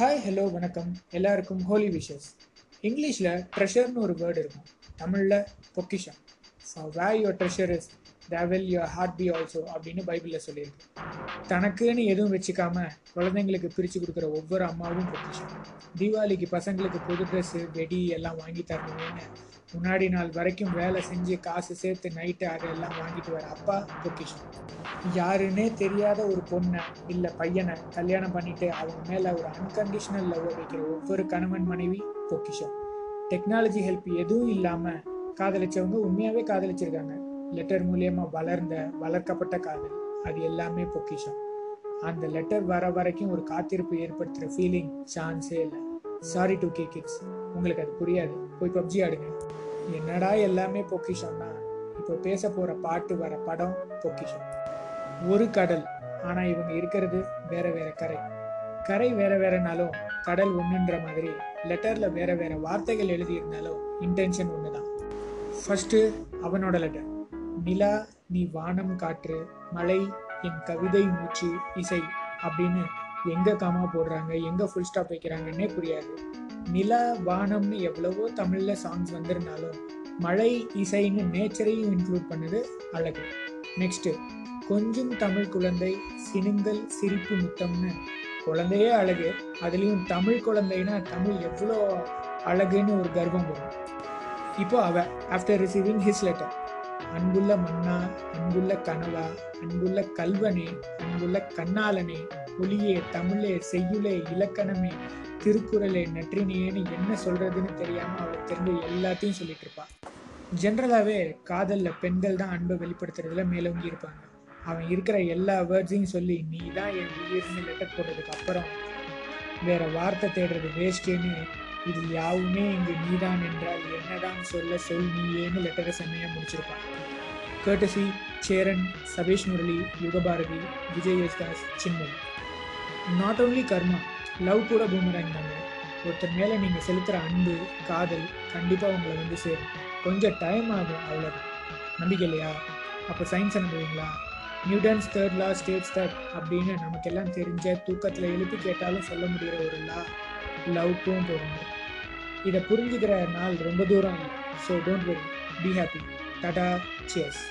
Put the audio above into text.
Hi hello வணக்கம். எல்லாருக்கும் Holi wishes இங்கிலீஷில் ட்ரெஷர்னு ஒரு வேர்டு இருக்கும். தமிழில் பொக்கிஷம். So where your treasure is there will your heart be also அப்படின்னு பைபிளில் சொல்லியிருக்கு. தனக்குன்னு எதுவும் வச்சுக்காம குழந்தைங்களுக்கு பிரித்து கொடுக்குற ஒவ்வொரு அம்மாவும் பொக்கிஷம். தீபாவளிக்கு பசங்களுக்கு புது ட்ரெஸ்ஸு வெடி எல்லாம் வாங்கி தரணும்னு முன்னாடி நாள் வரைக்கும் வேலை செஞ்சு காசு சேர்த்து நைட்டு அதெல்லாம் வாங்கிட்டு வர அப்பா பொக்கிஷம். யாருன்னே தெரியாத ஒரு பொண்ணை இல்லை பையனை கல்யாணம் பண்ணிட்டு அவங்க மேலே ஒரு அன்கண்டிஷனல் லவ் வைக்கிற ஒவ்வொரு கணவன் மனைவி பொக்கிஷம். டெக்னாலஜி ஹெல்ப் எதுவும் இல்லாமல் காதலிச்சவங்க உண்மையாகவே காதலிச்சிருக்காங்க. லெட்டர் மூலியமா வளர்ந்த வளர்க்கப்பட்ட காதல். அது எல்லாமே பொக்கிஷம். அந்த லெட்டர் வர வரைக்கும் ஒரு காத்திருப்பு ஏற்படுத்துகிற ஃபீலிங் சான்ஸே இல்லை. சாரி டு கே கிட்ஸ் உங்களுக்கு அது புரியாது. போய் பப்ஜி ஆடுங்க. என்னடா எல்லாமே பொக்கிஷம்னா இப்போ பேச போகிற பாட்டு வர படம் பொக்கிஷம். ஒரு கடல். ஆனால் இவங்க இருக்கிறது வேற வேற கரை. கரை வேற வேறனாலும் கடல் ஒன்றுன்ற மாதிரி லெட்டரில் வேற வேற வார்த்தைகள் எழுதியிருந்தாலும் இன்டென்ஷன் ஒன்று தான் ஃபஸ்ட்டு அவனோட லெட்டர் நிலா நீ வானம் காற்று மலை என் கவிதை மூச்சு இசை அப்படின்னு எங்கே காமா போடுறாங்க எங்கே ஃபுல் ஸ்டாப் வைக்கிறாங்கன்னே புரியாது. நிலா வானம்னு எவ்வளவோ தமிழில் சாங்ஸ் வந்திருந்தாலும் மழை இசைன்னு நேச்சரையும் இன்க்ளூட் பண்ணது அழகு. நெக்ஸ்ட்டு கொஞ்சம் தமிழ் குழந்தை சினுங்கல் சிரிப்பு முத்தம்னு குழந்தையே அழகு. அதுலேயும் தமிழ் குழந்தைன்னா தமிழ் எவ்வளோ அழகுன்னு ஒரு கர்வம் வரும். இப்போ அவ ஆஃப்டர் ரிசீவிங் ஹிஸ் லெட்டர் அன்புள்ள மன்னா அன்புள்ள கனலா அன்புள்ள கல்வனே அன்புள்ள கண்ணாளனே ஒளியே தமிழே செய்யுளே இலக்கணமே திருக்குறளே நற்றினியேன்னு என்ன சொல்றதுன்னு தெரியாம அவளுக்கு தெரிஞ்ச எல்லாத்தையும் சொல்லிட்டு இருப்பான் ஜென்ரலாகவே காதலில் பெண்கள் தான் அன்பை வெளிப்படுத்துறதுல மேலோங்கி இருப்பாங்க. அவன் இருக்கிற எல்லா வேர்ட்ஸையும் சொல்லி நீ தான் என் உயிர்னு லெட்டர் போடுறதுக்கு அப்புறம் வேற வார்த்தை தேடுறது வேஸ்டேன்னு இதில் யாவுமே இங்கு நீதான் என்றால் என்னதான் சொல்ல சொல் நீயேன்னு லெட்டரை செம்மையாக முடிச்சிருப்பான் courtesy Cheran Sabesh Murali Yugabharathi Vijay Yesudas Chinmayi not only karma love கூட பூமராங் தாங்க. ஒருத்தர் மேலே நீங்கள் செலுத்துகிற அன்பு காதல் கண்டிப்பாக உங்களை வந்து சேரும். கொஞ்சம் டைம் ஆகும் அவ்வளோ நம்பிக்கை இல்லையா? அப்போ சயின்ஸை நம்புவீங்களா Newton's third law states that அப்படின்னு நமக்கெல்லாம் தெரிஞ்ச தூக்கத்தில் எழுப்பி கேட்டாலும் சொல்ல முடிகிற ஒரு லா லவ்க்கும் பொருந்தும் இதை புரிஞ்சுக்கிற நாள் ரொம்ப தூரம். So don't very be happy tata cheers